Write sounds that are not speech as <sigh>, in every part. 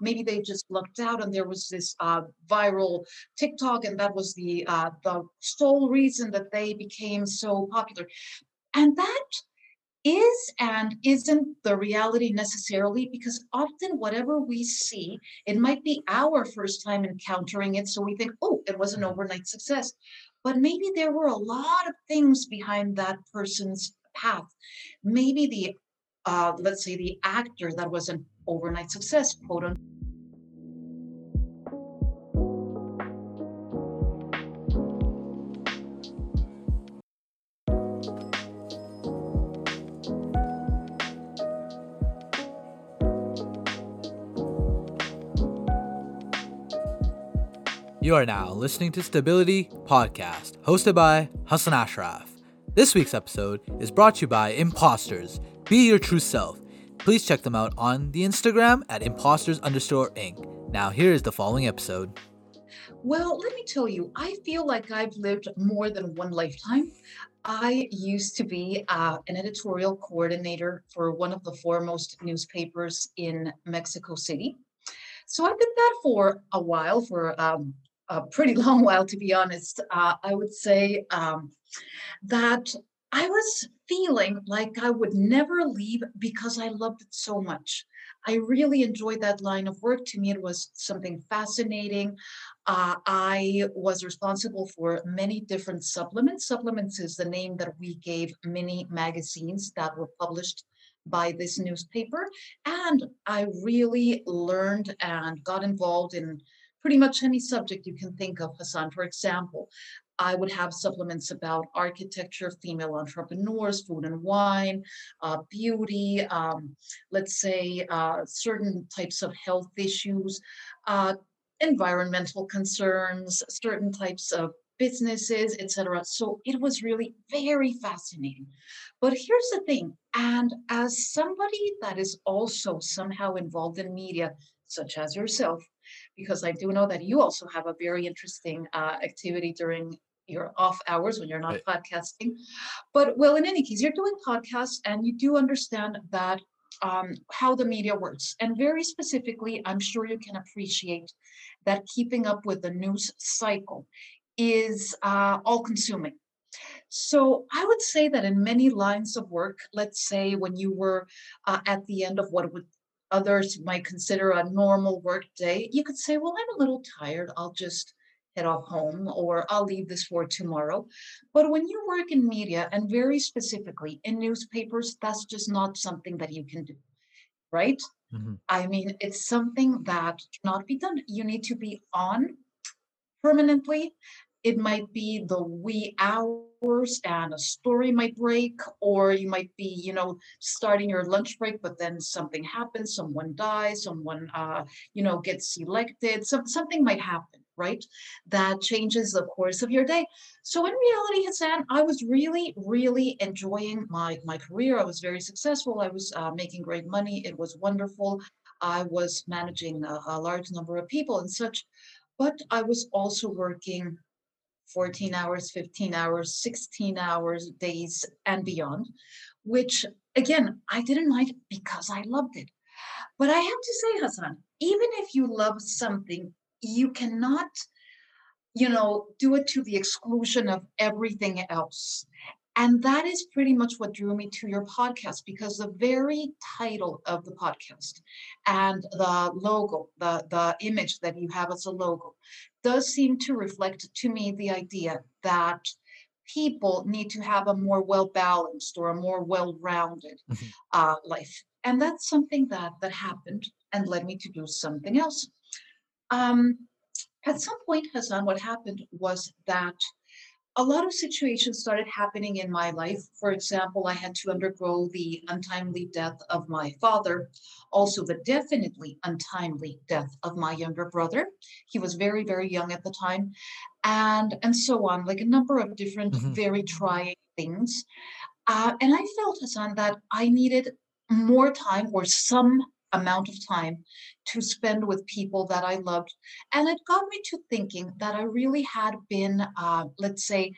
maybe they just lucked out and there was this uh, viral TikTok and that was the uh, the sole reason that they became so popular. And that is and isn't the reality necessarily because often whatever we see it might be our first time encountering it so we think oh it was an Mhm. overnight success but maybe there were a lot of things behind that person's path maybe the uh, let's say the actor that was an overnight success quote unquote You are now listening to Stability Podcast, hosted by Hassan Ashraf. This week's episode is brought to you by Imposters. Be your true self. Please check them out on the Instagram at imposters underscore inc. Now, here is the following episode. Well, let me tell you, I feel like I've lived more than one lifetime. I used to be uh, an editorial coordinator for one of the foremost newspapers in Mexico City. So I did that for a while, for um, a pretty <laughs> long while, to be honest. Uh, I would say um, that I was feeling like I would never leave because I loved it so much. I really enjoyed that line of work. To me, it was something fascinating. Uh, I was responsible for many different supplements. Supplements is the name that we gave many magazines that were published by this newspaper. And I really learned and got involved in pretty much any subject you can think of, Hassan. For example, I would have supplements about architecture, female entrepreneurs, food and wine, uh, beauty, um, let's say uh, certain types of health issues, uh, environmental concerns, certain types of businesses, etc. So it was really very fascinating. But here's the thing, and as somebody that is also somehow involved in media, such as yourself, because I do know that you also have a very interesting uh, activity during your off hours when you're not Right. podcasting. But well, in any case, you're doing podcasts and you do understand that um, how the media works. And very specifically, I'm sure you can appreciate that keeping up with the news cycle is uh, all consuming. So I would say that in many lines of work, let's say when you were uh, at the end of what would others might consider a normal work day, you could say, well, I'm a little tired. I'll just head off home or I'll leave this for tomorrow. But when you work in media and very specifically in newspapers, that's just not something that you can do, right? Mhm. I mean, it's something that cannot be done. You need to be on permanently. It might be the wee hours and a story might break, or you might be, you know, starting your lunch break, but then something happens, someone dies, someone, uh, you know, gets elected, some, something might happen, right? That changes the course of your day. So in reality, Hassan, I was really, really enjoying my my career. I was very successful. I was uh, making great money. It was wonderful. I was managing a, a large number of people and such, but I was also working 14 hours, 15 hours, 16 hours, days, and beyond, which again, I didn't like because I loved it. But I have to say, Hassan, even if you love something, you cannot, you know, do it to the exclusion of everything else. And that is pretty much what drew me to your podcast because the very title of the podcast and the logo, the, the image that you have as a logo, does seem to reflect to me the idea that people need to have a more well balanced or a more well rounded Mhm. uh, life. And that's something that that happened and led me to do something else. Um, at some point, Hassan, what happened was that a lot of situations started happening in my life. For example, I had to undergo the untimely death of my father, also the definitely untimely death of my younger brother. He was very, very young at the time, and and so on, like a number of different Mhm. very trying things. Uh, and I felt, Hassan, that I needed more time or some amount of time to spend with people that I loved. And it got me to thinking that I really had been, uh, let's say,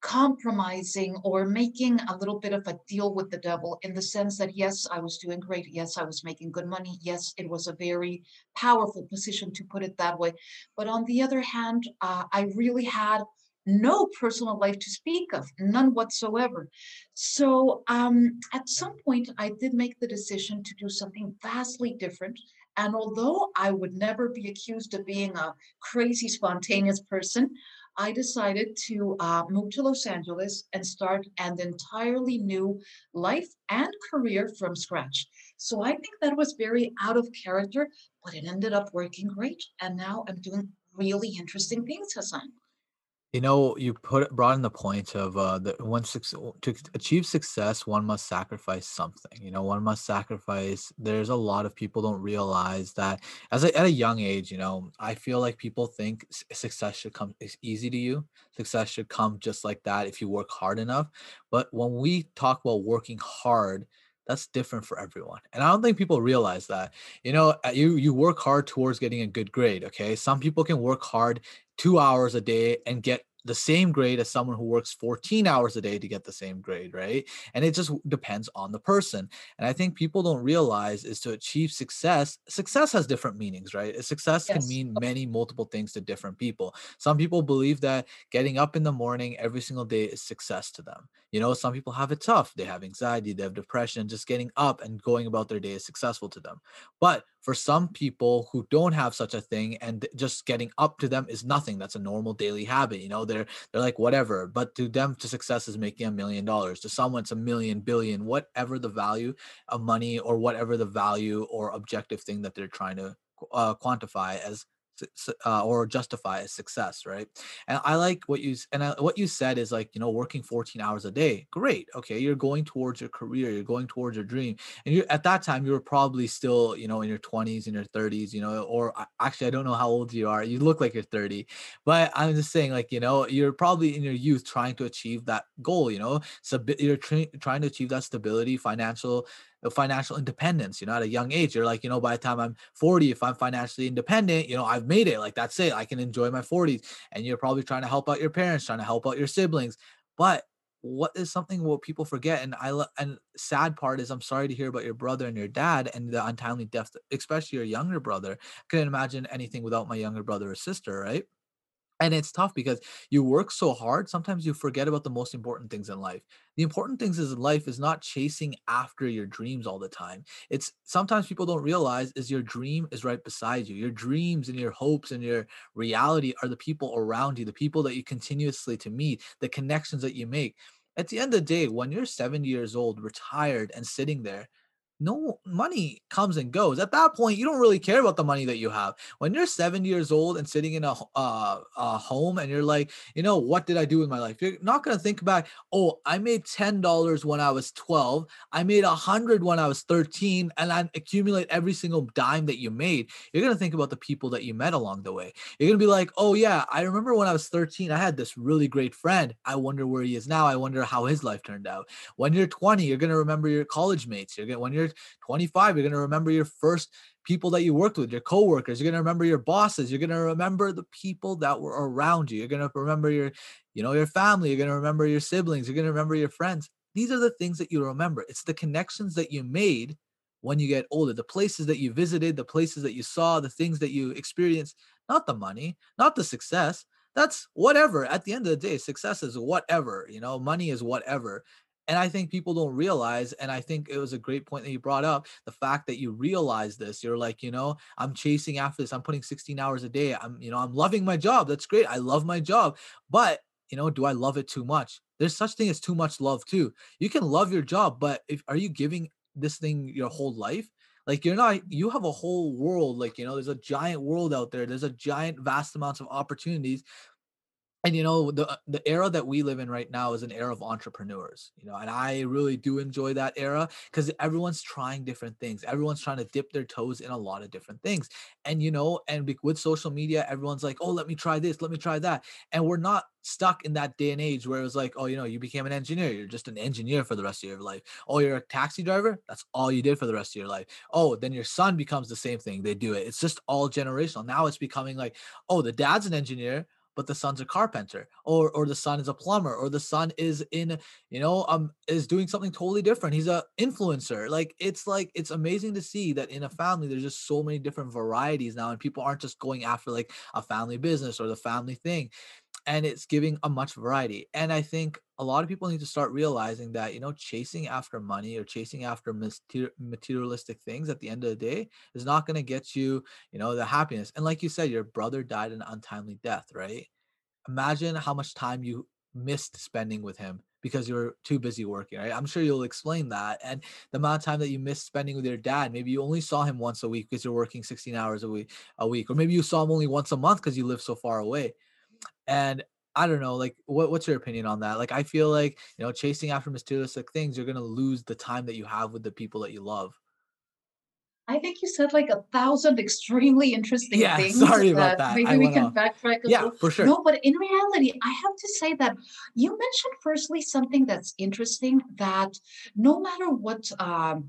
compromising or making a little bit of a deal with the devil in the sense that yes i was doing great yes i was making good money yes it was a very powerful position to put it that way but on the other hand uh, i really had no personal life to speak of none whatsoever so um, at some point i did make the decision to do something vastly different and although i would never be accused of being a crazy spontaneous person I decided to uh, move to Los Angeles and start an entirely new life and career from scratch. So I think that was very out of character, but it ended up working great. And now I'm doing really interesting things, Hassan. You know, you put brought in the point of uh, one suc to achieve success, one must sacrifice something. You know, one must sacrifice. There's a lot of people don't realize that as a, at a young age. You know, I feel like people think success should come is easy to you. Success should come just like that if you work hard enough. But when we talk about working hard, that's different for everyone, and I don't think people realize that. You know, you you work hard towards getting a good grade. Okay, some people can work hard two hours a day and get the same grade as someone who works 14 hours a day to get the same grade, right? And it just depends on the person. And I think people don't realize is to achieve success, success has different meanings, right? Success can mean many multiple things to different people. Some people believe that getting up in the morning every single day is success to them. You know, some people have it tough. They have anxiety, they have depression. Just getting up and going about their day is successful to them. But for some people who don't have such a thing and just getting up to them is nothing. That's a normal daily habit you know? They're they're like whatever. But to them to success is making a million dollars. To someone it's a million billion whatever the value of money or whatever the value or objective thing that they're trying to uh, quantify as uh, or justify as success right? And i like what you and I, what you said is like you know working 14 hours a day great okay you're going towards your career you're going towards your dream and you at that time you were probably still you know in your 20s in your 30s you know or actually i don't know how old you are you look like you're 30 but i'm just saying like you know you're probably in your youth trying to achieve that goal you know so you're tra- trying to achieve that stability financial financial independence you know at a young age you're like you know by the time i'm 40 if i'm financially independent you know i've made it like that's it i can enjoy my 40s and you're probably trying to help out your parents trying to help out your siblings. But what is something what people forget and i and sad part is i'm sorry to hear about your brother and your dad and the untimely death especially your younger brother. Couldn't imagine anything without my younger brother or sister right and it's tough because you work so hard sometimes you forget about the most important things in life. The important things in life is not chasing after your dreams all the time. It's sometimes people don't realize is your dream is right beside you. Your dreams and your hopes and your reality are the people around you the people that you continuously to meet the connections that you make. At the end of the day when you're 70 years old retired and sitting there no money comes and goes. At that point, you don't really care about the money that you have. When you're seven years old and sitting in a, uh, a home and you're like, you know, what did I do with my life? You're not going to think back, oh, I made $10 when I was 12. I made a hundred when I was 13 and I accumulate every single dime that you made. You're going to think about the people that you met along the way. You're going to be like, oh yeah, I remember when I was 13, I had this really great friend. I wonder where he is now. I wonder how his life turned out. When you're 20, you're going to remember your college mates. You're going when you're 25, you're going to remember your first people that you worked with, your coworkers. You're going to remember your bosses. You're going to remember the people that were around you. You're going to remember your, you know, your family. You're going to remember your siblings. You're going to remember your friends. These are the things that you remember. It's the connections that you made when you get older, the places that you visited, the places that you saw, the things that you experienced, not the money, not the success. That's whatever. At the end of the day, success is whatever, you know, money is whatever and I think people don't realize, and I think it was a great point that you brought up the fact that you realize this. You're like, you know, I'm chasing after this. I'm putting 16 hours a day. I'm, you know, I'm loving my job. That's great. I love my job. But, you know, do I love it too much? There's such thing as too much love too. You can love your job, but if are you giving this thing your whole life? Like you're not, you have a whole world. Like, you know, there's a giant world out there. There's a giant, vast amounts of opportunities and you know the uh, the era that we live in right now is an era of entrepreneurs you know and i really do enjoy that era because everyone's trying different things. Everyone's trying to dip their toes in a lot of different things. And you know and with social media everyone's like oh let me try this let me try that. And we're not stuck in that day and age where it was like oh you know you became an engineer. You're just an engineer for the rest of your life. Oh you're a taxi driver? That's all you did for the rest of your life. Oh then your son becomes the same thing. They do it. It's just all generational. Now it's becoming like oh the dad's an engineer but the son's a carpenter or or the son is a plumber or the son is in you know um is doing something totally different. He's a influencer. Like it's like it's amazing to see that in a family there's just so many different varieties now and people aren't just going after like a family business or the family thing and it's giving a much variety and i think a lot of people need to start realizing that you know chasing after money or chasing after materialistic things at the end of the day is not going to get you you know the happiness and like you said your brother died an untimely death right? Imagine how much time you missed spending with him because you were too busy working right? I'm sure you'll explain that and the amount of time that you missed spending with your dad maybe you only saw him once a week because you're working 16 hours a week a week or maybe you saw him only once a month because you live so far away and I don't know, like what, what's your opinion on that? Like I feel like, you know, chasing after materialistic things, you're gonna lose the time that you have with the people that you love. I think you said like a thousand extremely <laughs> interesting yeah, things. Sorry about that. Maybe I we can backtrack a yeah, little. for sure. No, but in reality, I have to say that you mentioned firstly something that's interesting that no matter what um,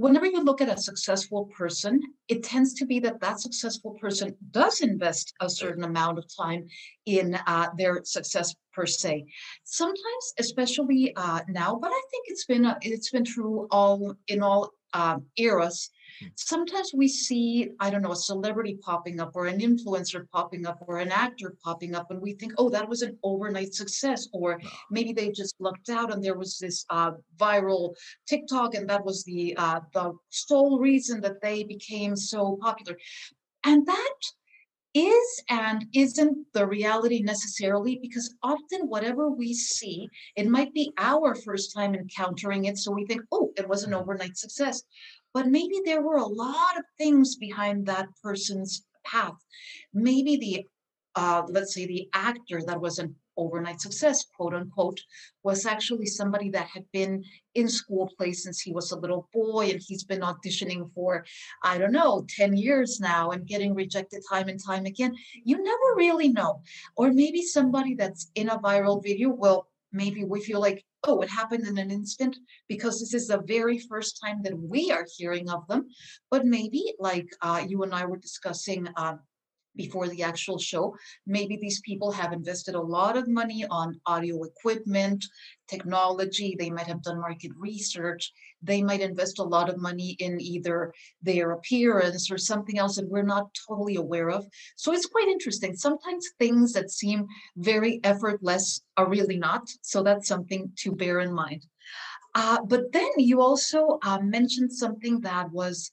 whenever you look at a successful person, it tends to be that that successful person does invest a certain amount of time in uh, their success per se. Sometimes, especially uh, now, but I think it's been uh, it's been true all in all um, eras sometimes we see, I don't know, a celebrity popping up or an influencer popping up or an actor popping up, and we think, oh, that was an overnight success. Or maybe they just lucked out and there was this uh, viral TikTok, and that was the uh, the sole reason that they became so popular. And that is and isn't the reality necessarily because often whatever we see it might be our first time encountering it so we think oh it was an mm-hmm. overnight success but maybe there were a lot of things behind that person's path. Maybe the, uh, let's say, the actor that was an overnight success, quote unquote, was actually somebody that had been in school play since he was a little boy and he's been auditioning for, I don't know, 10 years now and getting rejected time and time again. You never really know. Or maybe somebody that's in a viral video, well, maybe we feel like oh, it happened in an instant because this is the very first time that we are hearing of them. But maybe, like uh, you and I were discussing uh, before the actual show. Maybe these people have invested a lot of money on audio equipment, technology. They might have done market research. They might invest a lot of money in either their appearance or something else that we're not totally aware of. So it's quite interesting. Sometimes things that seem very effortless are really not. So that's something to bear in mind. Uh, but then you also uh, mentioned something that was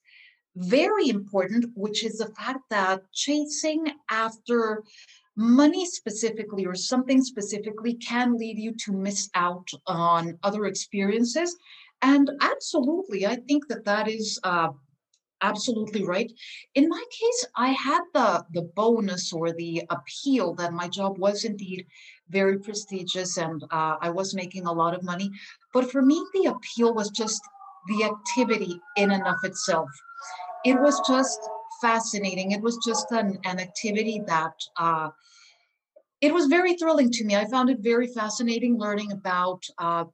very important, which is the fact that chasing after money specifically or something specifically can lead you to miss out on other experiences. And absolutely, I think that that is uh, absolutely right. In my case, I had the the bonus or the appeal that my job was indeed very prestigious and uh, I was making a lot of money. But for me, the appeal was just the activity in and of itself it was just fascinating. It was just an, an activity that uh, it was very thrilling to me. I found it very fascinating learning about uh,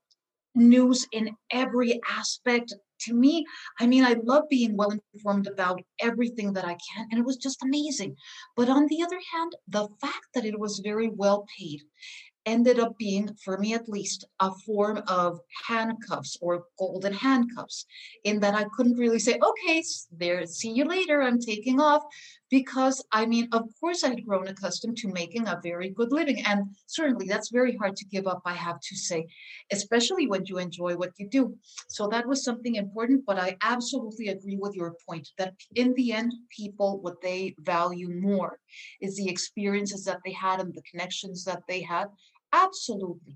news in every aspect. To me, I mean, I love being well informed about everything that I can, and it was just amazing. But on the other hand, the fact that it was very well paid ended up being, for me at least, a form of handcuffs or golden handcuffs, in that I couldn't really say, okay, there, see you later, I'm taking off. Because I mean, of course, I had grown accustomed to making a very good living. And certainly that's very hard to give up, I have to say, especially when you enjoy what you do. So that was something important. But I absolutely agree with your point that in the end, people, what they value more is the experiences that they had and the connections that they had Absolutely.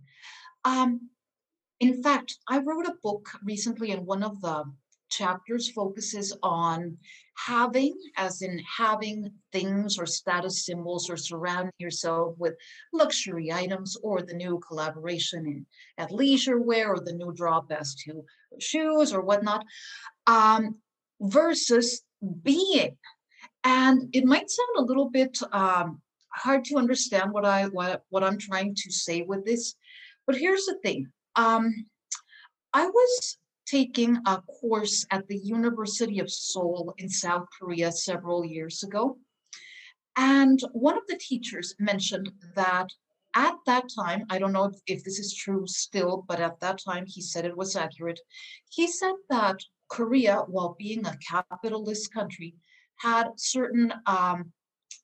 Um, in fact, I wrote a book recently, and one of the chapters focuses on having, as in having things or status symbols or surrounding yourself with luxury items or the new collaboration in athleisure wear or the new drop as to shoes or whatnot, um, versus being. And it might sound a little bit um, hard to understand what I what what I'm trying to say with this. But here's the thing. Um, I was taking a course at the University of Seoul in South Korea several years ago. And one of the teachers mentioned that at that time, I don't know if, this is true still, but at that time he said it was accurate. He said that Korea, while being a capitalist country, had certain um,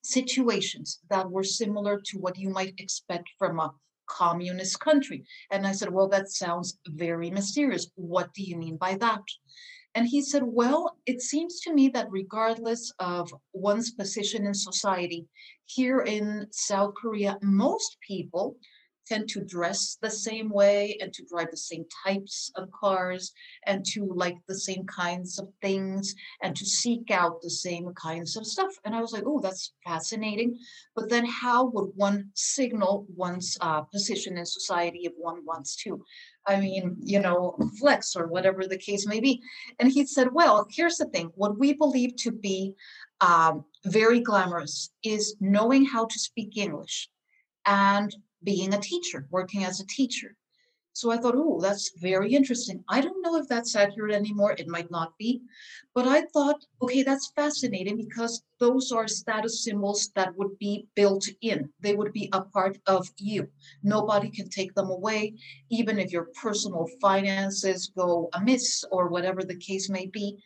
situations that were similar to what you might expect from a communist country. And I said, Well, that sounds very mysterious. What do you mean by that? And he said, Well, it seems to me that regardless of one's position in society, here in South Korea, most people tend to dress the same way and to drive the same types of cars and to like the same kinds of things and to seek out the same kinds of stuff. And I was like, oh, that's fascinating. But then how would one signal one's uh, position in society if one wants to? I mean, you know, flex or whatever the case may be. And he said, well, here's the thing what we believe to be um, very glamorous is knowing how to speak English and being a teacher, working as a teacher. So I thought, oh, that's very interesting. I don't know if that's accurate anymore. It might not be. But I thought, okay, that's fascinating because those are status symbols that would be built in. They would be a part of you. Nobody can take them away, even if your personal finances go amiss or whatever the case may be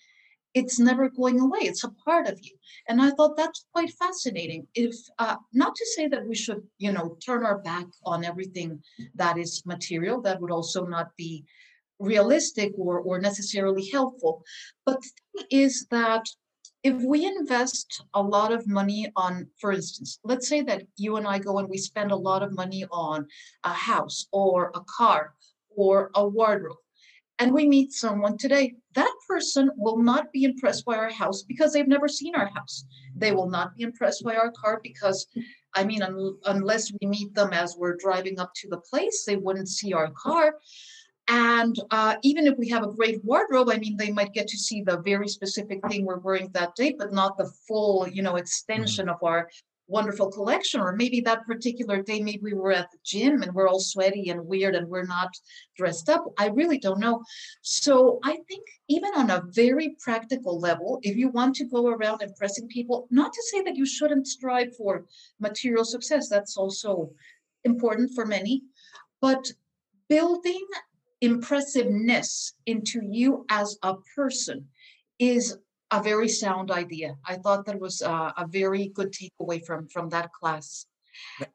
it's never going away. It's a part of you. And i thought that's quite fascinating. If uh, not to say that we should you know turn our back on everything that is material that would also not be realistic or, or necessarily helpful but the thing is that if we invest a lot of money on for instance let's say that you and i go and we spend a lot of money on a house or a car or a wardrobe and we meet someone today, that person will not be impressed by our house because they've never seen our house. They will not be impressed by our car because, I mean, un- unless we meet them as we're driving up to the place, they wouldn't see our car. And uh, even if we have a great wardrobe, I mean, they might get to see the very specific thing we're wearing that day, but not the full, you know, mm-hmm. extension of our wonderful collection or maybe that particular day maybe we were at the gym and we're all sweaty and weird and we're not dressed up. I really don't know. So i think even on a very practical level if you want to go around impressing people not to say that you shouldn't strive for material success that's also important for many but building impressiveness into you as a person is a very sound idea. I thought that was uh, a very good takeaway from from that class.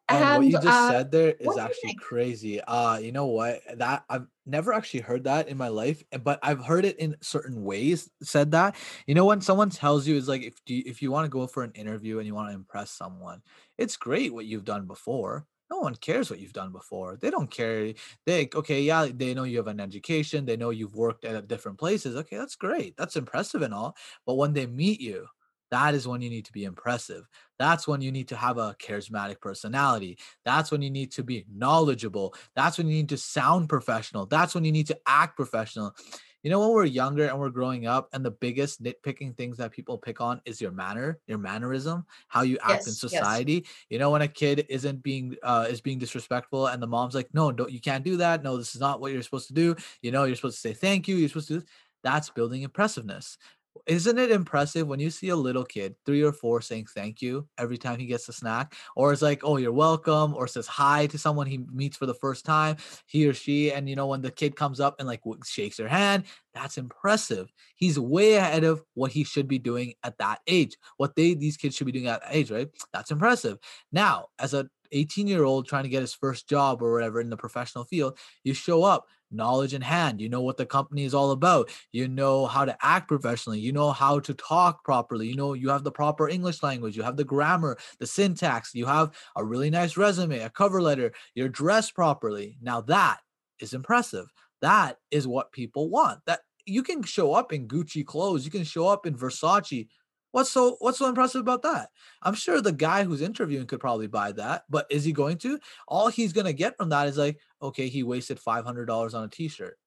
And, and what you just uh, said there is actually crazy. Uh, you know what? That I've never actually heard that in my life, but I've heard it in certain ways. Said that. You know, when someone tells you is like if you, if you want to go for an interview and you want to impress someone, it's great what you've done before no one cares what you've done before. They don't care. They okay, yeah, they know you have an education. They know you've worked at different places. Okay, that's great. That's impressive and all. But when they meet you, that is when you need to be impressive. That's when you need to have a charismatic personality. That's when you need to be knowledgeable. That's when you need to sound professional. That's when you need to act professional you know when we're younger and we're growing up and the biggest nitpicking things that people pick on is your manner your mannerism how you act yes, in society. Yes. you know when a kid isn't being uh is being disrespectful and the mom's like no don't you can't do that. No this is not what you're supposed to do. You know you're supposed to say thank you you're supposed to that's building impressiveness isn't it impressive when you see a little kid, three or four, saying thank you every time he gets a snack? Or it's like, oh, you're welcome, or says hi to someone he meets for the first time, he or she. And, you know, when the kid comes up and like shakes their hand, that's impressive. He's way ahead of what he should be doing at that age, what they, these kids should be doing at age, right? That's impressive. Now, as a 18 year old trying to get his first job or whatever in the professional field, you show up knowledge in hand. You know what the company is all about. You know how to act professionally. You know how to talk properly. You know, you have the proper English language. You have the grammar, the syntax. You have a really nice resume, a cover letter. You're dressed properly. Now that is impressive. That is what people want. That you can show up in Gucci clothes. You can show up in Versace What's so what's so impressive about that? I'm sure the guy who's interviewing could probably buy that, but is he going to? All he's gonna get from that is like, okay, he wasted five hundred dollars on a t-shirt.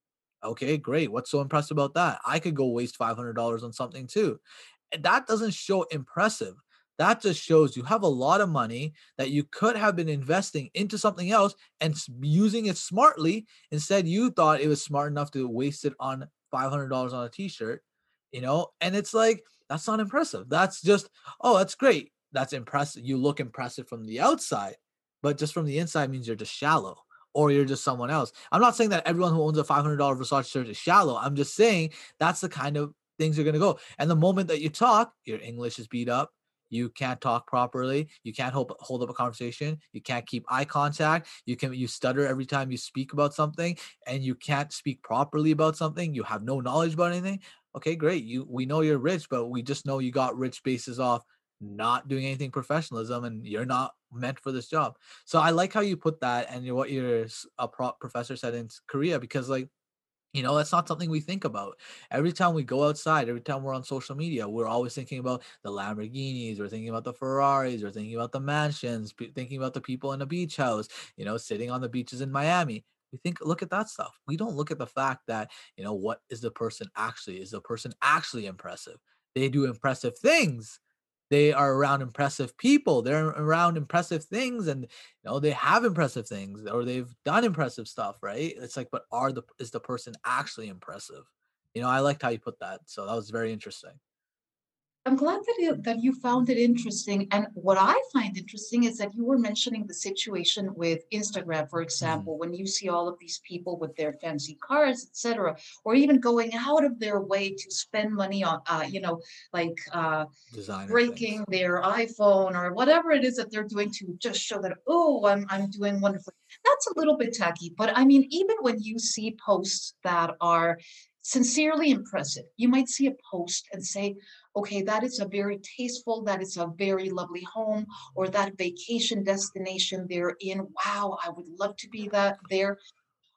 Okay, great. What's so impressive about that? I could go waste five hundred dollars on something too. And that doesn't show impressive. That just shows you have a lot of money that you could have been investing into something else and using it smartly. Instead, you thought it was smart enough to waste it on $500 on a t shirt, you know? And it's like, that's not impressive. That's just, oh, that's great. that's impressive. You look impressive from the outside, but just from the inside means you're just shallow or you're just someone else. I'm not saying that everyone who owns a $500 Versace shirt is shallow. I'm just saying that's the kind of things are going to go. And the moment that you talk, your English is beat up. You can't talk properly. You can't hold, hold up a conversation. You can't keep eye contact. You can you stutter every time you speak about something, and you can't speak properly about something. You have no knowledge about anything. Okay, great. You we know you're rich, but we just know you got rich bases off not doing anything professionalism and you're not meant for this job. So I like how you put that and what your a professor said in Korea because like you know that's not something we think about every time we go outside every time we're on social media we're always thinking about the lamborghinis we're thinking about the ferraris we're thinking about the mansions thinking about the people in a beach house you know sitting on the beaches in miami we think look at that stuff. We don't look at the fact that you know what is the person actually is the person actually impressive? They do impressive things. They are around impressive people. They're around impressive things and you know they have impressive things or they've done impressive stuff right? It's like but are the is the person actually impressive? You know i liked how you put that so that was very interesting I'm glad that you, that you found it interesting. And what I find interesting is that you were mentioning the situation with Instagram, for example, mm-hmm. when you see all of these people with their fancy cars, etc., or even going out of their way to spend money on, uh, you know, like uh, breaking things. their iPhone or whatever it is that they're doing to just show that, oh, I'm I'm doing wonderfully. That's a little bit tacky, but I mean, even when you see posts that are sincerely impressive, you might see a post and say okay, that is a very tasteful, that is a very lovely home, or that vacation destination they're in. Wow, I would love to be that there.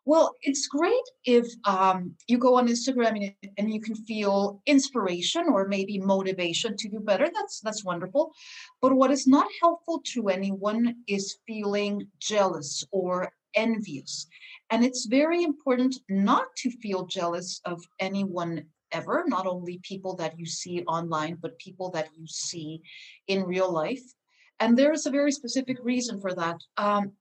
Well, it's great if um, you go on Instagram and, and you can feel inspiration or maybe motivation to do better. That's that's wonderful. But what is not helpful to anyone is feeling jealous or envious. And it's very important not to feel jealous of anyone ever, not only people that you see online, but people that you see in real life. And there is a very specific reason for that. Um,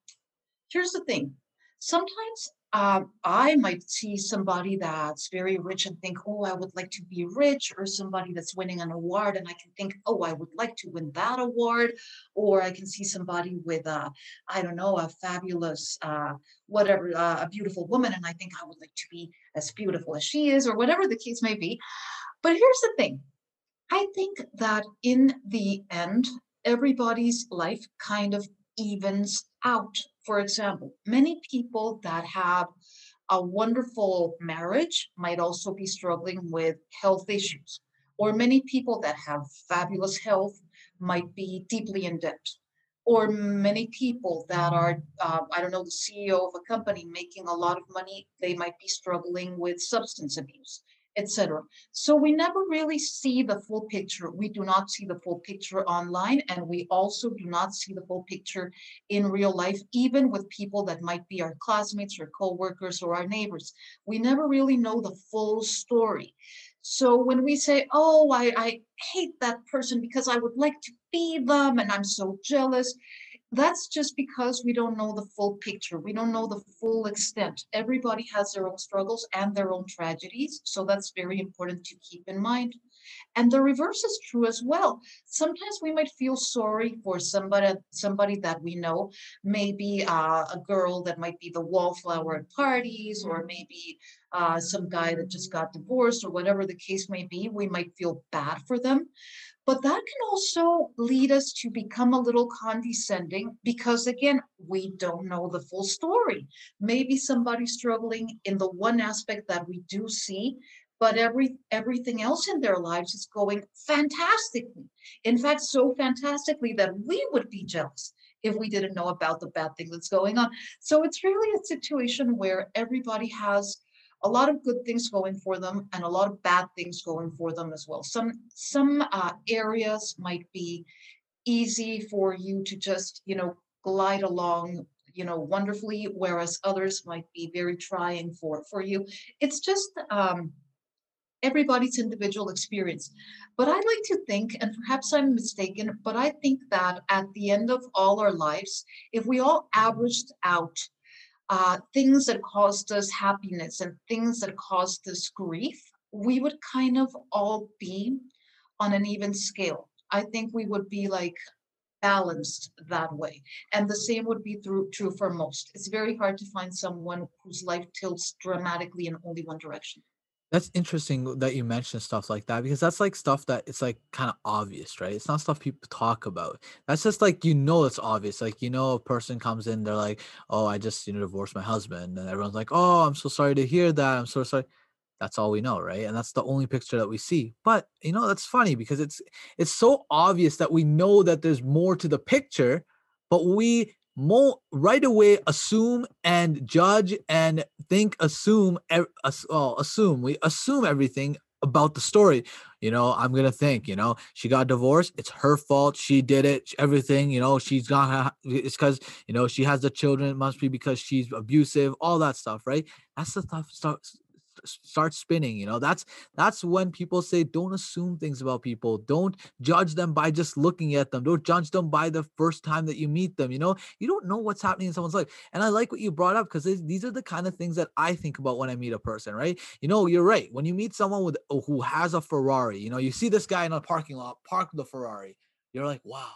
here's the thing sometimes um, I might see somebody that's very rich and think, oh, I would like to be rich, or somebody that's winning an award, and I can think, oh, I would like to win that award, or I can see somebody with a, I don't know, a fabulous, uh, whatever, uh, a beautiful woman, and I think I would like to be as beautiful as she is, or whatever the case may be. But here's the thing I think that in the end, everybody's life kind of evens out. For example, many people that have a wonderful marriage might also be struggling with health issues, or many people that have fabulous health might be deeply in debt, or many people that are, uh, I don't know, the CEO of a company making a lot of money, they might be struggling with substance abuse etc. So we never really see the full picture. We do not see the full picture online, and we also do not see the full picture in real life, even with people that might be our classmates or co-workers or our neighbors. We never really know the full story. So when we say, oh, I, I hate that person because I would like to be them and I'm so jealous, that's just because we don't know the full picture. We don't know the full extent. Everybody has their own struggles and their own tragedies. So that's very important to keep in mind. And the reverse is true as well. Sometimes we might feel sorry for somebody, somebody that we know, maybe uh, a girl that might be the wallflower at parties, or maybe uh, some guy that just got divorced, or whatever the case may be. We might feel bad for them. But that can also lead us to become a little condescending because, again, we don't know the full story. Maybe somebody's struggling in the one aspect that we do see, but every everything else in their lives is going fantastically. In fact, so fantastically that we would be jealous if we didn't know about the bad thing that's going on. So it's really a situation where everybody has a lot of good things going for them and a lot of bad things going for them as well. Some some uh, areas might be easy for you to just you know glide along you know wonderfully whereas others might be very trying for for you it's just um everybody's individual experience but i'd like to think and perhaps i'm mistaken but i think that at the end of all our lives if we all averaged out uh, things that caused us happiness and things that caused us grief, we would kind of all be on an even scale. I think we would be like balanced that way. And the same would be through, true for most. It's very hard to find someone whose life tilts dramatically in only one direction. That's interesting that you mentioned stuff like that because that's like stuff that it's like kind of obvious, right? It's not stuff people talk about. That's just like you know it's obvious. Like you know a person comes in, they're like, "Oh, I just you know divorced my husband," and everyone's like, "Oh, I'm so sorry to hear that. I'm so sorry." That's all we know, right? And that's the only picture that we see. But you know that's funny because it's it's so obvious that we know that there's more to the picture, but we mo- right away assume and judge and think assume assume we assume everything about the story. You know i'm gonna think you know she got divorced it's her fault she did it everything you know she's not it's because you know she has the children it must be because she's abusive all that stuff right? That's the stuff stuff start spinning you know? That's that's when people say don't assume things about people. Don't judge them by just looking at them. Don't judge them by the first time that you meet them you know? You don't know what's happening in someone's life. And i like what you brought up because these are the kind of things that i think about when i meet a person right? You know you're right. When you meet someone with oh, who has a ferrari you know you see this guy in a parking lot park the ferrari. You're like wow.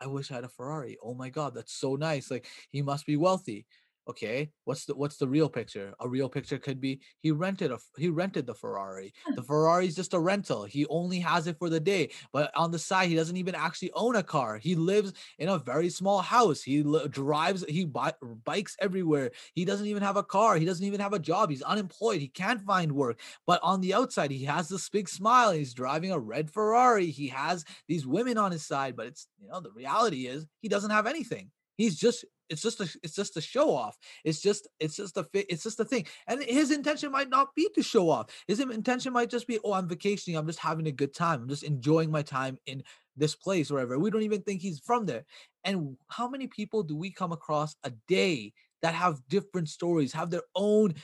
I wish I had a Ferrari. Oh my God, that's so nice. Like he must be wealthy okay what's the what's the real picture? A real picture could be he rented a he rented the ferrari. The ferrari is just a rental. He only has it for the day but on the side he doesn't even actually own a car. He lives in a very small house. He li- drives he bi- bikes everywhere. He doesn't even have a car. He doesn't even have a job. He's unemployed. He can't find work. But on the outside he has this big smile. He's driving a red ferrari. He has these women on his side but it's you know the reality is he doesn't have anything. He's just it's just a it's just a show off. It's just it's just a it's just a thing. And his intention might not be to show off. His intention might just be oh i'm vacationing. I'm just having a good time. I'm just enjoying my time in this place wherever we don't even think he's from there. And how many people do we come across a day that have different stories, have their own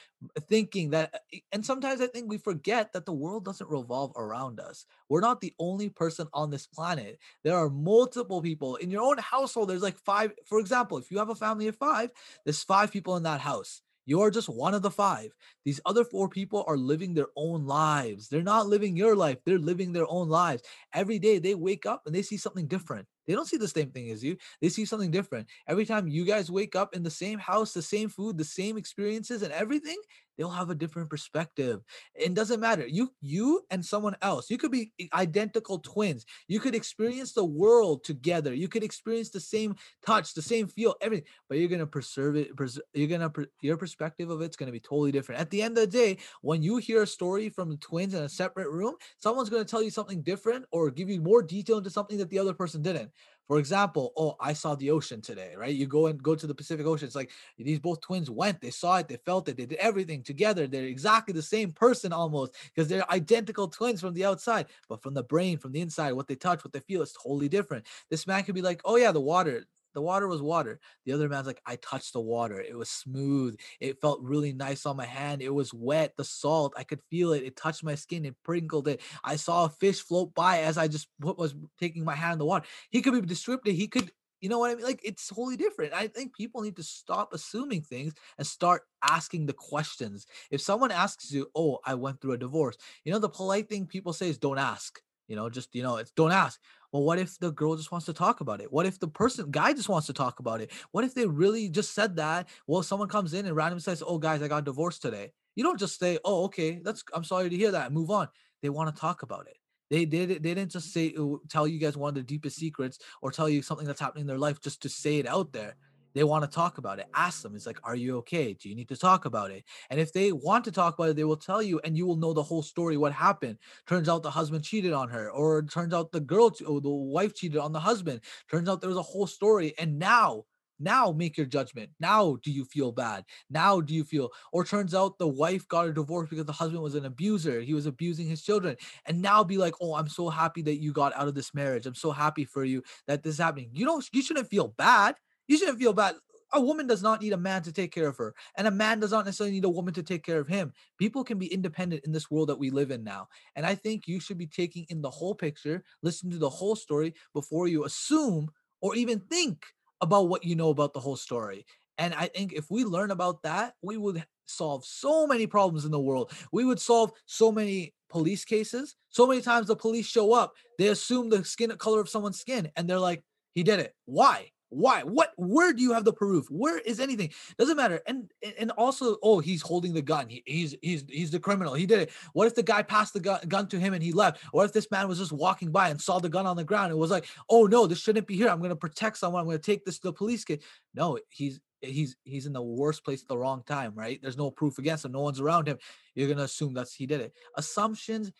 thinking that eh, and sometimes I think we forget that the world doesn't revolve around us. We're not the only person on this planet. There are multiple people in your own household. There's like five, for example, if you have a family of five, there's five people in that house. You're just one of the five. These other four people are living their own lives. They're not living your life, they're living their own lives. Every day they wake up and they see something different. They don't see the same thing as you. They see something different. Every time you guys wake up in the same house, the same food, the same experiences and everything, they'll have a different perspective. It doesn't matter. You you and someone else. You could be identical twins. You could experience the world together. You could experience the same touch, the same feel, everything. But you're gonna preserve it. Pres- you're gonna your perspective of it's gonna be totally different. At the end of the day, when you hear a story from the twins in a separate room, someone's gonna tell you something different or give you more detail into something that the other person didn't. For example, oh, I saw the ocean today, right? You go and go to the Pacific Ocean. It's like these both twins went, they saw it, they felt it, they did everything together. They're exactly the same person almost because they're identical twins from the outside, but from the brain, from the inside, what they touch, what they feel is totally different. This man could be like, oh yeah, the water, the water was water. The other man's like, I touched the water. It was smooth. It felt really nice on my hand. It was wet. The salt, I could feel it. It touched my skin. It prinkled it. I saw a fish float by as I just was taking my hand in the water. He could be descriptive. He could, you know what I mean? Like it's totally different. I think people need to stop assuming things and start asking the questions. If someone asks you, Oh, I went through a divorce, you know, the polite thing people say is don't ask. You know, just you know, it's don't ask. Well, what if the girl just wants to talk about it? What if the person guy just wants to talk about it? What if they really just said that? Well, someone comes in and randomly says, "Oh, guys, I got divorced today." You don't just say, "Oh, okay, that's I'm sorry to hear that." Move on. They want to talk about it. They did. They didn't just say tell you guys one of the deepest secrets or tell you something that's happening in their life just to say it out there they want to talk about it ask them it's like are you okay? Do you need to talk about it? And if they want to talk about it they will tell you and you will know the whole story what happened. Turns out the husband cheated on her or turns out the girl the wife cheated on the husband. Turns out there was a whole story and now now make your judgment. Now do you feel bad? Now do you feel or turns out the wife got a divorce because the husband was an abuser he was abusing his children. And now be like oh i'm so happy that you got out of this marriage. I'm so happy for you that this is happening. You don't you shouldn't feel bad you shouldn't feel bad. A woman does not need a man to take care of her, and a man does not necessarily need a woman to take care of him. People can be independent in this world that we live in now. And I think you should be taking in the whole picture, listen to the whole story before you assume or even think about what you know about the whole story. And I think if we learn about that, we would solve so many problems in the world. We would solve so many police cases. So many times the police show up, they assume the skin color of someone's skin, and they're like, he did it. Why? Why? What? Where do you have the proof? Where is anything? Doesn't matter. And and also, oh, he's holding the gun. He, he's he's he's the criminal. He did it. What if the guy passed the gun, gun to him and he left? What if this man was just walking by and saw the gun on the ground? It was like, oh no, this shouldn't be here. I'm gonna protect someone. I'm gonna take this to the police. Kid. No, he's he's he's in the worst place at the wrong time. Right? There's no proof against him. No one's around him. You're gonna assume that's he did it. Assumptions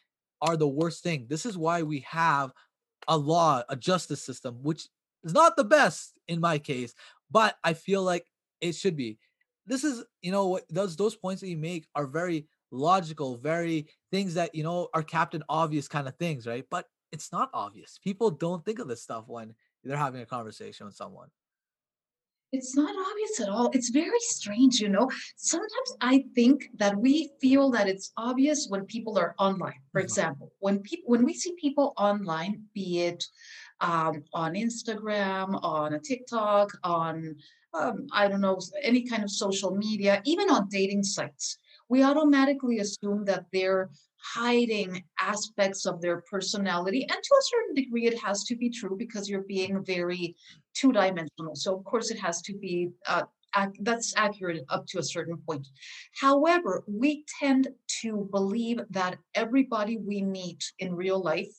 are the worst thing. This is why we have a law, a justice system, which is not the best in my case, but I feel like it should be. This is, you know, what those those points that you make are very logical, very things that you know are captain obvious kind of things, right? But it's not obvious. People don't think of this stuff when they're having a conversation with someone. It's not obvious at all. It's very strange, you know. Sometimes I think that we feel that it's obvious when people are online. For Mhm. example, when people when we see people online, be it um, on Instagram, on a TikTok, on um, I don't know, any kind of social media, even on dating sites, we automatically assume that they're hiding aspects of their personality. And to a certain degree, it has to be true because you're being very two-dimensional. So of course, it has to be. Uh, that's accurate up to a certain point. However, we tend to believe that everybody we meet in real life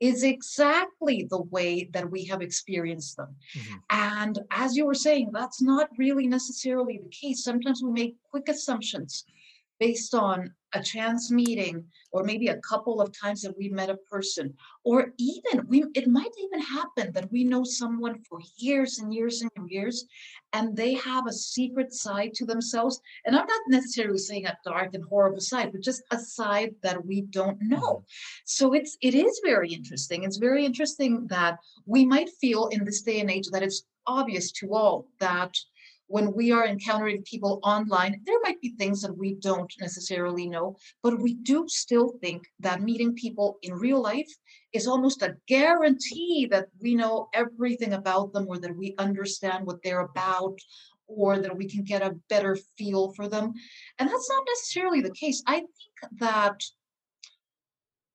is exactly the way that we have experienced them. Mhm. And as you were saying, that's not really necessarily the case. Sometimes we make quick assumptions based on a chance meeting or maybe a couple of times that we met a person. Or even we it might even happen that we know someone for years and years and years and they have a secret side to themselves. And i'm not necessarily saying a dark and horrible side but just a side that we don't know. Mm-hmm. So it's it is very interesting. It's very interesting that we might feel in this day and age that it's obvious to all that when we are encountering people online, there might be things that we don't necessarily know, but we do still think that meeting people in real life is almost a guarantee that we know everything about them or that we understand what they're about or that we can get a better feel for them. And that's not necessarily the case. I think that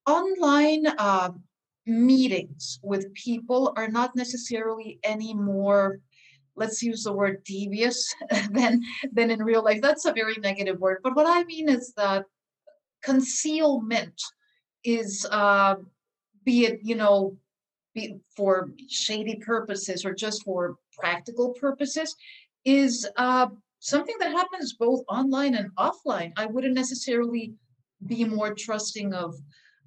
online uh, meetings with people are not necessarily any more let's use the word devious <laughs> than than in real life. That's a very negative word. But what i mean is that concealment is uh be it you know be for shady purposes or just for practical purposes is uh something that happens both online and offline. I wouldn't necessarily be more trusting of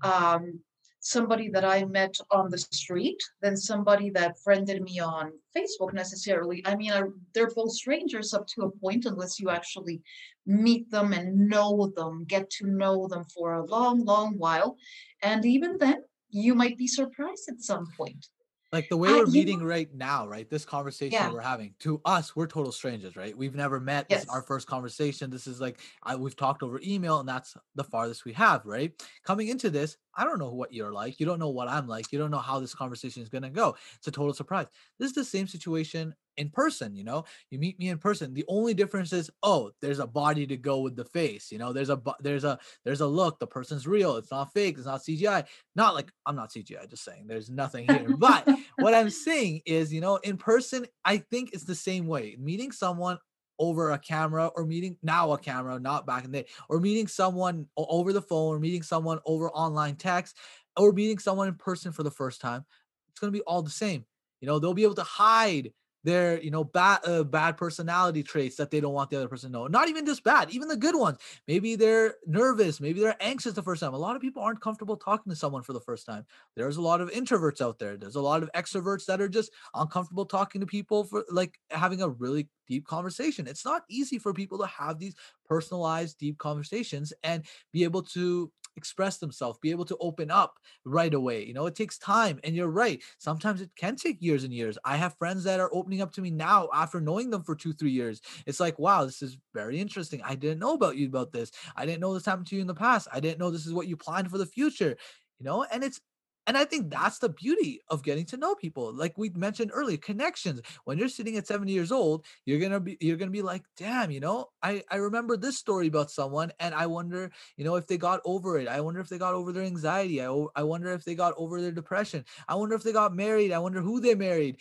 um somebody that I met on the street than somebody that friended me on Facebook necessarily. I mean, I, they're both strangers up to a point unless you actually meet them and know them, get to know them for a long, long while. And even then, you might be surprised at some point. like the way we're you know, meeting right now, right? This conversation yeah, we're having to us, we're total strangers, right? We've never met. This is our first conversation. This is like I, we've talked over email, and that's the farthest we have, right? Coming into this, I don't know what you're like. You don't know what I'm like. You don't know how this conversation is gonna go. It's a total surprise. This is the same situation in person. You know, you meet me in person. The only difference is, oh, there's a body to go with the face. You know, there's a there's a there's a look. The person's real. It's not fake. It's not CGI. Not like I'm not CGI. Just saying, there's nothing here, but what I'm <laughs> saying is, you know, in person, I think it's the same way. Meeting someone over a camera or meeting now a camera, not back in the day, or meeting someone over the phone or meeting someone over online text or meeting someone in person for the first time, it's going to be all the same. You know, they'll be able to hide their, you know, bad uh, bad personality traits that they don't want the other person to know. Not even just bad, even the good ones. Maybe they're nervous, maybe they're anxious the first time. A lot of people aren't comfortable talking to someone for the first time there's a lot of introverts out there there's a lot of extroverts that are just uncomfortable talking to people for like having a really deep conversation it's not easy for people to have these personalized deep conversations and be able to express themselves be able to open up right away you know it takes time and you're right sometimes it can take years and years. I have friends that are opening up to me now after knowing them for two three years. It's like wow this is very interesting. I didn't know about you about this. I didn't know this happened to you in the past. I didn't know this is what you planned for the future you know and it's and I think that's the beauty of getting to know people. Like we mentioned earlier, connections. When you're sitting at 70 years old, you're gonna be you're gonna be like, damn, you know, I I remember this story about someone, and I wonder, you know, if they got over it. I wonder if they got over their anxiety. I, I wonder if they got over their depression. I wonder if they got married. I wonder who they married.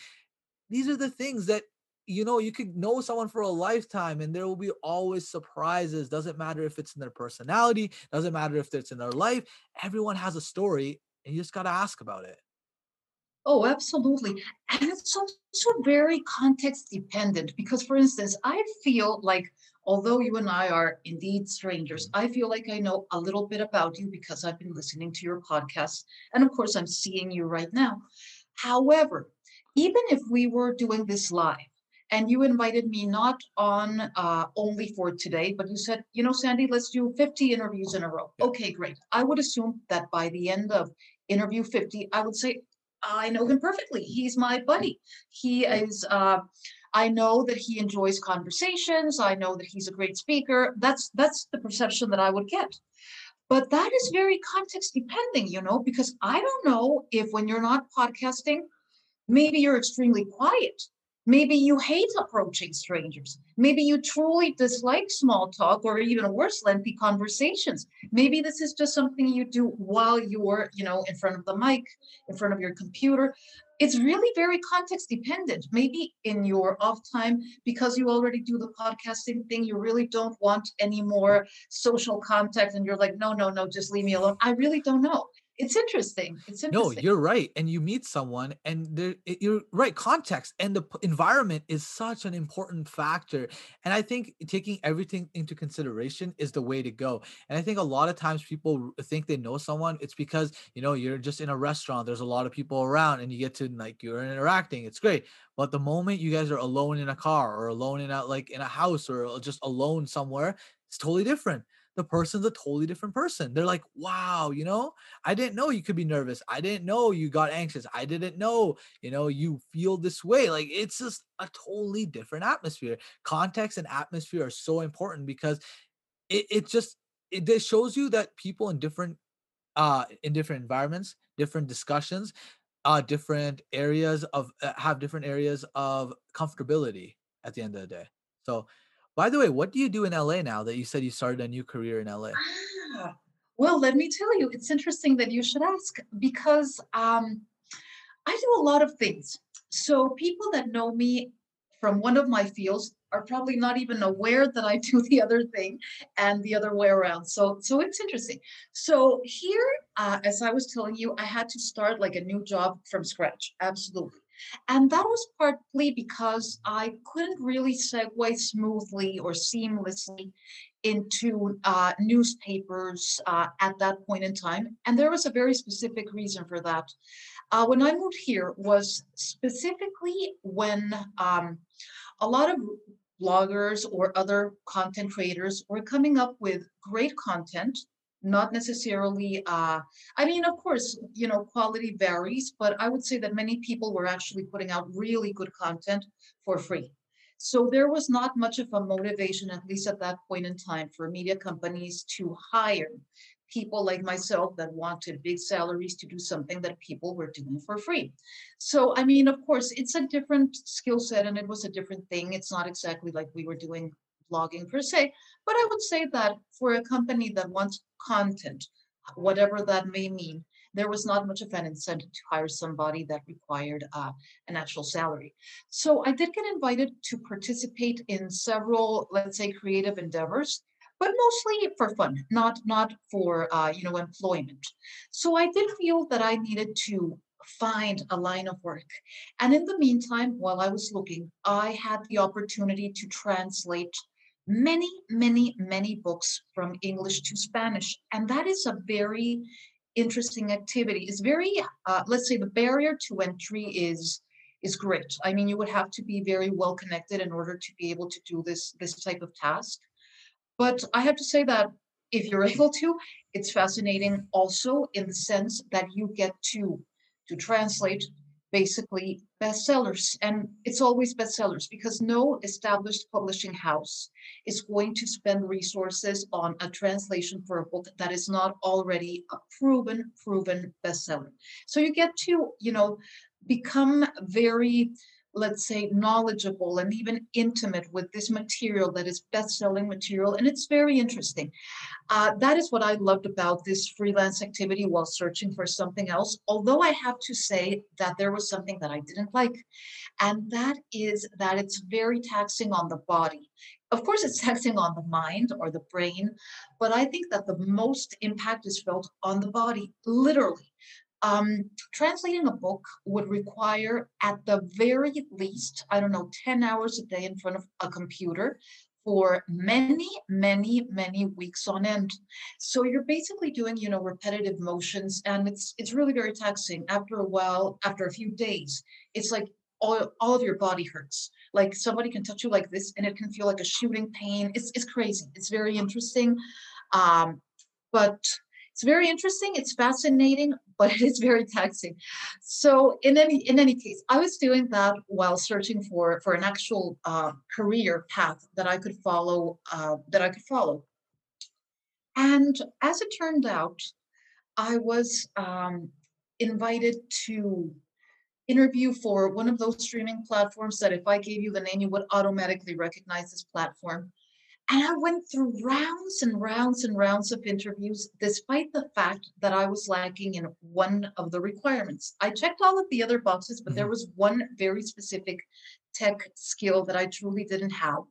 these are the things that you know you could know someone for a lifetime and there will be always surprises doesn't matter if it's in their personality doesn't matter if it's in their life everyone has a story and you just got to ask about it Oh, absolutely. And it's also very context dependent because, for instance, I feel like although you and I are indeed strangers, I feel like I know a little bit about you because I've been listening to your podcast. And of course, I'm seeing you right now. However, even if we were doing this live, and you invited me not on uh, only for today, but you said, you know, Sandy, let's do 50 interviews in a row. Okay, great. I would assume that by the end of interview 50, I would say, I know him perfectly. He's my buddy. He is. Uh, I know that he enjoys conversations. I know that he's a great speaker. That's that's the perception that I would get. But that is very context depending, you know, because I don't know if when you're not podcasting, maybe you're extremely quiet Maybe you hate approaching strangers. Maybe you truly dislike small talk or even worse, lengthy conversations. Maybe this is just something you do while you're, you know, in front of the mic, in front of your computer. It's really very context dependent. Maybe in your off time, because you already do the podcasting thing, you really don't want any more social contact and you're like, no, no, no, just leave me alone. I really don't know it's interesting. It's No, you're right. And you meet someone, and there, eh, you're right. Context and the environment is such an important factor. And I think taking everything into consideration is the way to go. And I think a lot of times people think they know someone. It's because you know you're just in a restaurant. There's a lot of people around, and you get to like you're interacting. It's great. But the moment you guys are alone in a car or alone in a like in a house or uh, just alone somewhere, it's totally different the person's a totally different person. They're like, wow, you know, I didn't know you could be nervous. I didn't know you got anxious. I didn't know, you know, you feel this way. Like it's just a totally different atmosphere. Context and atmosphere are so important because it, it just it just shows you that people in different uh in different environments, different discussions, uh different areas of uh, have different areas of comfortability at the end of the day. So by the way, what do you do in LA now that you said you started a new career in LA? Ah, well, let me tell you, it's interesting that you should ask because um, I do a lot of things. So people that know me from one of my fields are probably not even aware that I <laughs> do the other thing and the other way around. So, so it's interesting. So here, uh, as I was telling you, I had to start like a new job from scratch. Absolutely. And that was partly because I couldn't really segue smoothly or seamlessly into uh, newspapers uh, at that point in time. And there was a very specific reason for that. Uh, when I moved here was specifically when um, a lot of bloggers or other content creators were coming up with great content not necessarily uh, i mean of course you know quality varies but i would say that many people were actually putting out really good content for free. So there was not much of a motivation at least at that point in time for media companies to hire people like myself that wanted big salaries to do something that people were doing for free. So i mean of course it's a different skill set and it was a different thing. It's not exactly like we were doing blogging per se, but I would say that for a company that wants content, whatever that may mean, there was not much of an incentive to hire somebody that required uh, an actual salary. So I did get invited to participate in several, let's say, creative endeavors, but mostly for fun, not not for uh, you know employment. So I did feel that I needed to find a line of work. And in the meantime, while I was looking, I had the opportunity to translate many, many, many books from English to Spanish. And that is a very interesting activity. It's very, uh, let's say the barrier to entry is is great. I mean, you would have to be very well connected in order to be able to do this this type of task. But I have to say that if you're <laughs> able to, it's fascinating also in the sense that you get to to translate basically bestsellers. And it's always bestsellers because no established publishing house is going to spend resources on a translation for a book that is not already a proven, proven bestseller. So you get to, you know, become very let's say, knowledgeable and even intimate with this material that is best-selling material, and it's very interesting. Uh, that is what I loved about this freelance activity while searching for something else. Although I have to say that there was something that I didn't like, and that is that it's very taxing on the body. Of course, it's <laughs> taxing on the mind or the brain, but I think that the most impact is felt on the body, literally. Um, translating a book would require, at the very least, I don't know, 10 hours a day in front of a computer for many, many, many weeks on end. So you're basically doing, you know, repetitive motions and it's it's really very taxing. After a while, after a few days, it's like all, all of your body hurts. Like somebody can touch you like this and it can feel like a shooting pain. It's it's crazy. It's very interesting. Um, but it's very interesting. It's fascinating, but <laughs> it is very taxing. So in any in any case, I was doing that while searching for for an actual uh, career path that I could follow. Uh, that I could follow. And as it turned out, I was um, invited to interview for one of those streaming platforms that if I gave you the name, you would automatically recognize this platform. And I went through rounds and rounds and rounds of interviews, despite the fact that I was lacking in one of the requirements. I checked all of the other boxes, but there Mhm. was one very specific tech skill that I truly didn't have.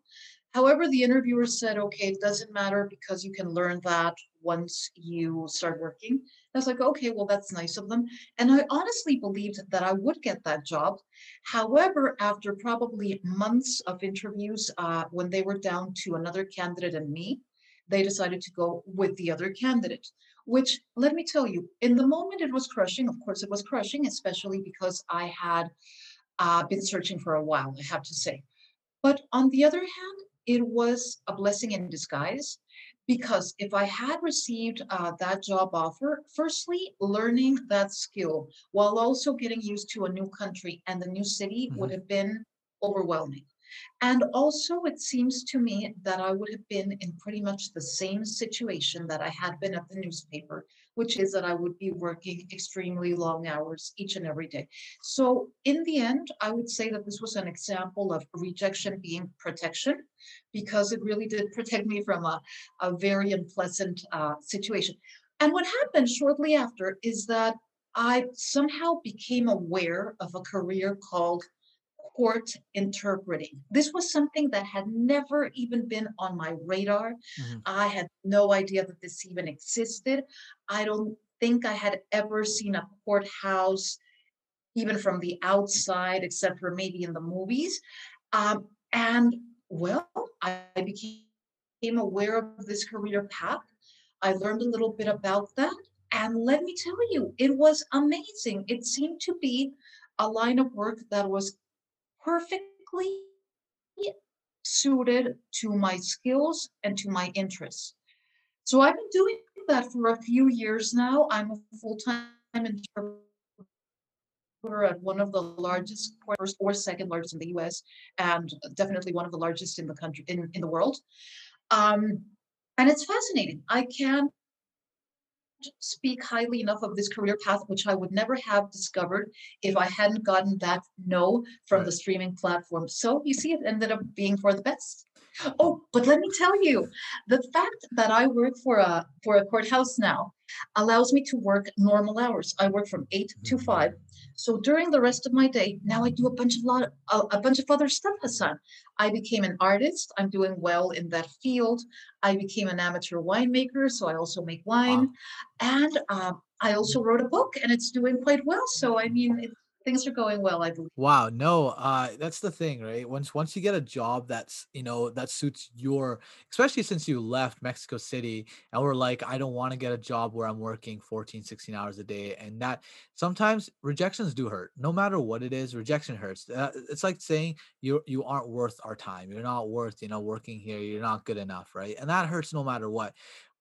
However, the interviewer said, okay, it doesn't matter because you can learn that once you start working. I was like, okay, well, that's nice of them. And I honestly believed that I would get that job. However, after probably months of interviews, uh, when they were down to another candidate and me, they decided to go with the other candidate, which let me tell you, in the moment it was crushing. Of course, it was crushing, especially because I had uh, been searching for a while, I have to say. But on the other hand, it was a blessing in disguise because if I had received uh, that job offer, firstly, learning that skill while also getting used to a new country and the new city would Mhm. have been overwhelming. And also, it seems to me that I would have been in pretty much the same situation that I had been at the newspaper, which is that I would be working extremely long hours each and every day. So, in the end, I would say that this was an example of rejection being protection because it really did protect me from a, a very unpleasant uh, situation. And what happened shortly after is that I somehow became aware of a career called court interpreting. This was something that had never even been on my radar. Mhm. I had no idea that this even existed. I don't think I had ever seen a courthouse, even from the outside, except for maybe in the movies. Um, and well, I became aware of this career path. I learned a little bit about that. And let me tell you, it was amazing. It seemed to be a line of work that was perfectly suited to my skills and to my interests. So I've been doing that for a few years now. I'm a full-time interpreter at one of the largest first or second largest in the US and definitely one of the largest in the country in, in the world. Um, and it's fascinating. I can't speak highly enough of this career path, which I would never have discovered if I hadn't gotten that no from the streaming platform. So you see, it ended up being for the best. Oh, but let me tell you, the fact that I work for a for a courthouse now allows me to work normal hours. I work from eight to five. So during the rest of my day, now I do a bunch of lot a, a bunch of other stuff, Hassan. I became an artist. I'm doing well in that field. I became an amateur winemaker, so I also make wine. Wow. And um, I also wrote a book, and it's doing quite well. So I mean, it, things are going well, I believe. Wow, no, uh, that's the thing, right? Once once you get a job that's, you know, that suits your especially since you left Mexico City and we're like, I don't want to get a job where I'm working 14, 16 hours a day. And that sometimes rejections do hurt. No matter what it is, rejection hurts. Uh, it's like saying you you aren't worth our time. You're not worth, you know, working here. You're not good enough, right? And that hurts no matter what.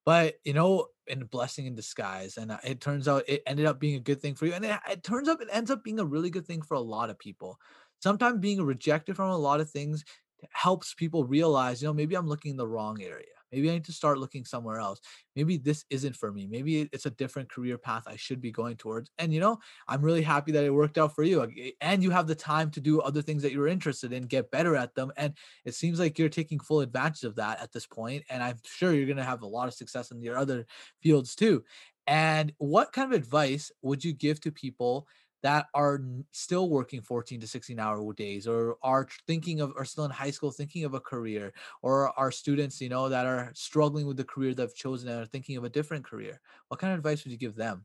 But you know, in blessing in disguise, and uh, it turns out it ended up being a good thing for you, and it, it turns up it ends up being a really good thing for a lot of people. Sometimes being rejected from a lot of things helps people realize, you know, maybe I'm looking in the wrong area. Maybe i need to start looking somewhere else. Maybe this isn't for me. Maybe it's a different career path i should be going towards. And you know i'm really happy that it worked out for you and you have the time to do other things that you're interested in get better at them and it seems like you're taking full advantage of that at this point. and i'm sure you're going to have a lot of success in your other fields too. And what kind of advice would you give to people that are still working 14 to 16 hour days or are thinking of are still in high school thinking of a career or are students you know that are struggling with the career that they've chosen and are thinking of a different career what kind of advice would you give them?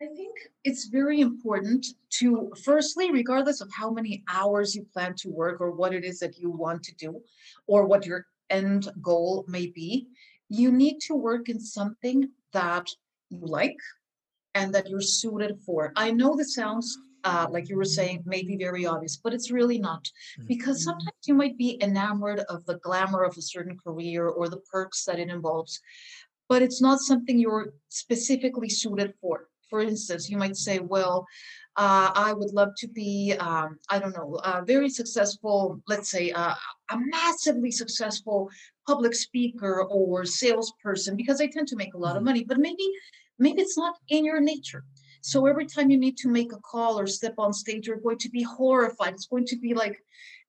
I think it's very important to, firstly, regardless of how many hours you plan to work or what it is that you want to do or what your end goal may be, you need to work in something that you like and that you're suited for. I know this sounds uh, like you were saying, maybe very obvious, but it's really not. Because mm-hmm. sometimes you might be enamored of the glamour of a certain career or the perks that it involves, but it's not something you're specifically suited for. For instance, you might say, well, uh, I would love to be, um, I don't know, a very successful, let's say, uh, a massively successful public speaker or salesperson because I tend to make a lot of Mhm. money, but maybe maybe it's not in your nature. So every time you need to make a call or step on stage, you're going to be horrified. It's going to be like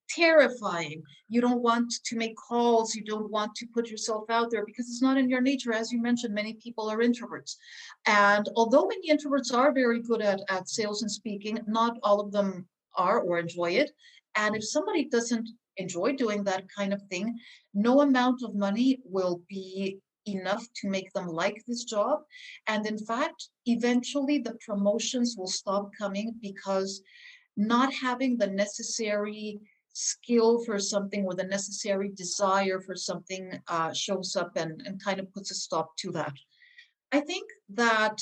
terrifying. You don't want to make calls. You don't want to put yourself out there because it's not in your nature. As you mentioned, many people are introverts. And although many introverts are very good at, at sales and speaking, not all of them are or enjoy it. And if somebody doesn't enjoy doing that kind of thing, no amount of money will be enough to make them like this job. And in fact, eventually the promotions will stop coming because not having the necessary skill for something or the necessary desire for something uh, shows up and, and kind of puts a stop to that. I think that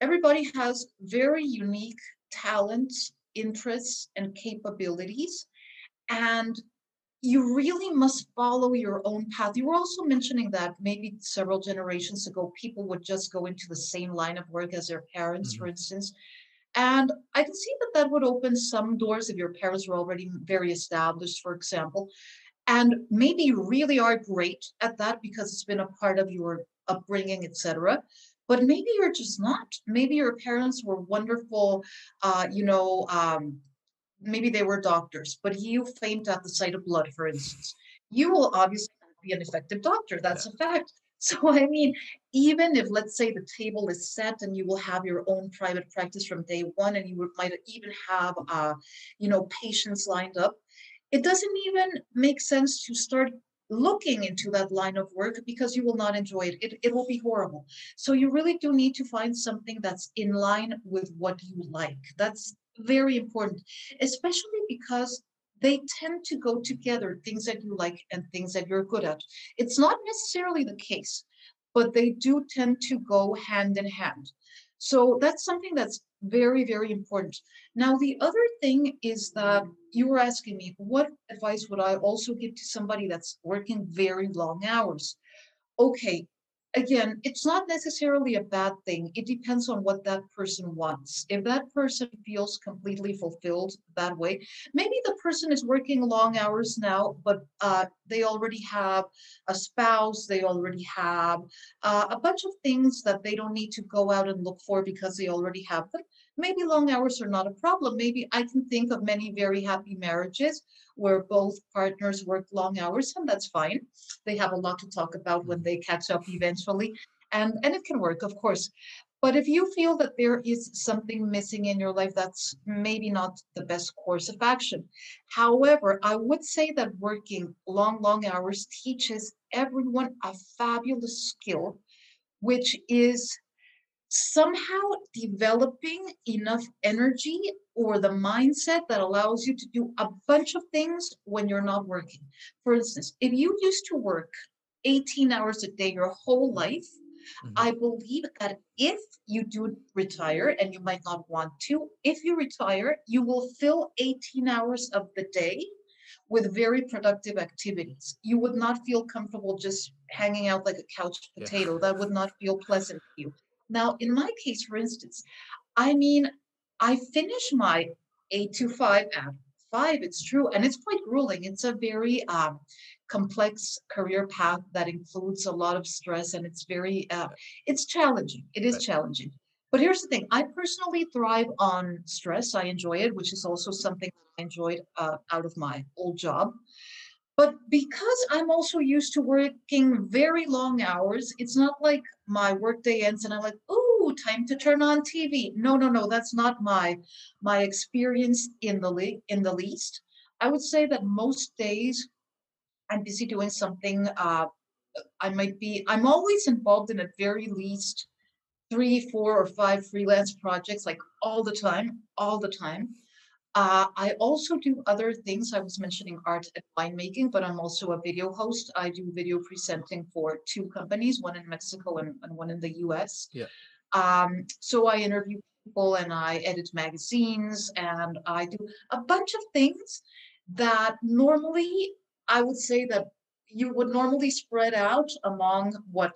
everybody has very unique talents, interests, and capabilities. And you really must follow your own path. You were also mentioning that maybe several generations ago, people would just go into the same line of work as their parents, Mhm. for instance. And I can see that that would open some doors if your parents were already very established, for example. And maybe you really are great at that because it's been a part of your upbringing, etc. But maybe you're just not. Maybe your parents were wonderful, uh, you know, um, maybe they were doctors, but you faint at the sight of blood, for instance. You will obviously be an effective doctor. That's Yeah. a fact. <laughs> So, I mean, even if, let's say, the table is set and you will have your own private practice from day one, and you might even have, uh, you know, patients lined up, it doesn't even make sense to start looking into that line of work because you will not enjoy it. it. It will be horrible. So you really do need to find something that's in line with what you like. That's very important, especially because they tend to go together, things that you like and things that you're good at. It's not necessarily the case, but they do tend to go hand in hand. So that's something that's very, very important. Now, the other thing is that you were asking me, what advice would I also give to somebody that's working very long hours? Okay, again, it's not necessarily a bad thing. It depends on what that person wants. If that person feels completely fulfilled that way, maybe the person is working long hours now, but uh, they already have a spouse, they already have uh, a bunch of things that they don't need to go out and look for because they already have them. Maybe long hours are not a problem. Maybe I can think of many very happy marriages where both partners work long hours, and that's fine. They have a lot to talk about when they catch up eventually. And, and it can work, of course. But if you feel that there is something missing in your life, that's maybe not the best course of action. However, I would say that working long, long hours teaches everyone a fabulous skill, which is somehow developing enough energy or the mindset that allows you to do a bunch of things when you're not working. For instance, if you used to work 18 hours a day your whole life, Mhm. I believe that if you do retire, and you might not want to, if you retire, you will fill 18 hours of the day with very productive activities. You would not feel comfortable just hanging out like a couch Yeah. potato. That would not feel pleasant to you. Now, in my case, for instance, I mean, I finish my eight to five at five, it's true. And it's quite grueling. It's a very um, complex career path that includes a lot of stress and it's very, uh, it's challenging. It is challenging. But here's the thing I personally thrive on stress. I enjoy it, which is also something I enjoyed uh, out of my old job. But because I'm also used to working very long hours, it's not like my workday ends and I'm like, "Ooh, time to turn on TV." No, no, no, that's not my my experience in the le- in the least. I would say that most days I'm busy doing something. Uh, I might be. I'm always involved in at very least three, four, or five freelance projects, like all the time, all the time. Uh, I also do other things. I was mentioning art and winemaking, but I'm also a video host. I do video presenting for two companies, one in Mexico and, and one in the US. Yeah. Um, so I interview people and I edit magazines and I do a bunch of things that normally I would say that you would normally spread out among what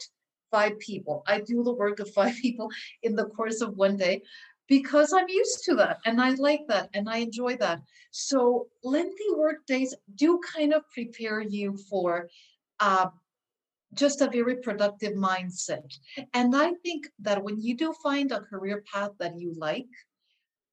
five people. I do the work of five <laughs> people in the course of one day because I'm used to that and I like that and I enjoy that. So lengthy work days do kind of prepare you for uh, just a very productive mindset. And I think that when you do find a career path that you like,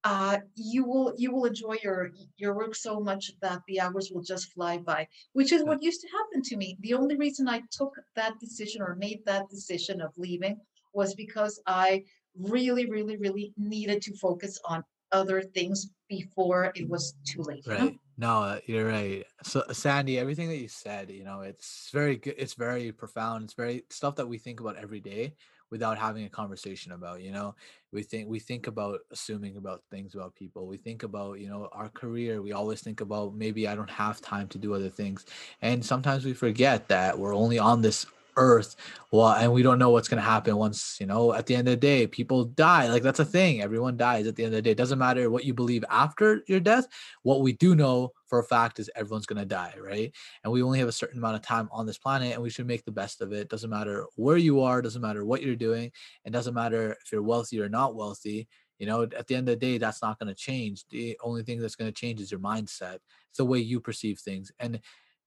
uh, you will you will enjoy your your work so much that the hours will just fly by, which is what used to happen to me. The only reason I took that decision or made that decision of leaving was because I really, really, really needed to focus on other things before it was too late. Right. No, uh, you're right. So, Sandy, everything that you said, you know, it's very good. It's very profound. It's very stuff that we think about every day without having a conversation about. You know, we think we think about assuming about things about people. We think about, you know, our career. We always think about maybe I don't have time to do other things, and sometimes we forget that we're only on this earth well and we don't know what's going to happen once you know at the end of the day people die like that's a thing everyone dies at the end of the day it doesn't matter what you believe after your death what we do know for a fact is everyone's going to die right? And we only have a certain amount of time on this planet and we should make the best of it doesn't matter where you are doesn't matter what you're doing it doesn't matter if you're wealthy or not wealthy you know at the end of the day that's not going to change the only thing that's going to change is your mindset it's the way you perceive things and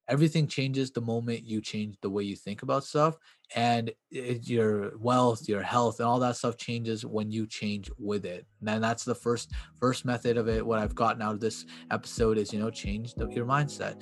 everything changes the moment you change the way you think about stuff and it, your wealth your health and all that stuff changes when you change with it and that's the first first method of it what i've gotten out of this episode is you know change the, your mindset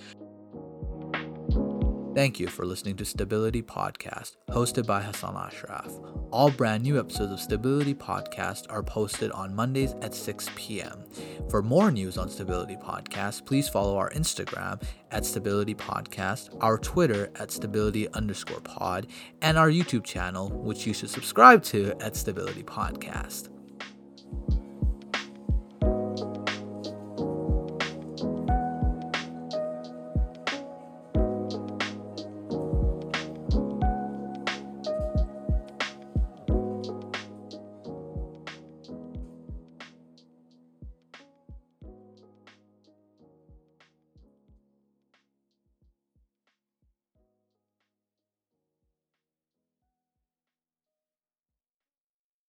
Thank you for listening to Stability Podcast, hosted by Hassan Ashraf. All brand new episodes of Stability Podcast are posted on Mondays at 6 p.m. For more news on Stability Podcast, please follow our Instagram at Stability Podcast, our Twitter at Stability underscore pod, and our YouTube channel, which you should subscribe to at Stability Podcast.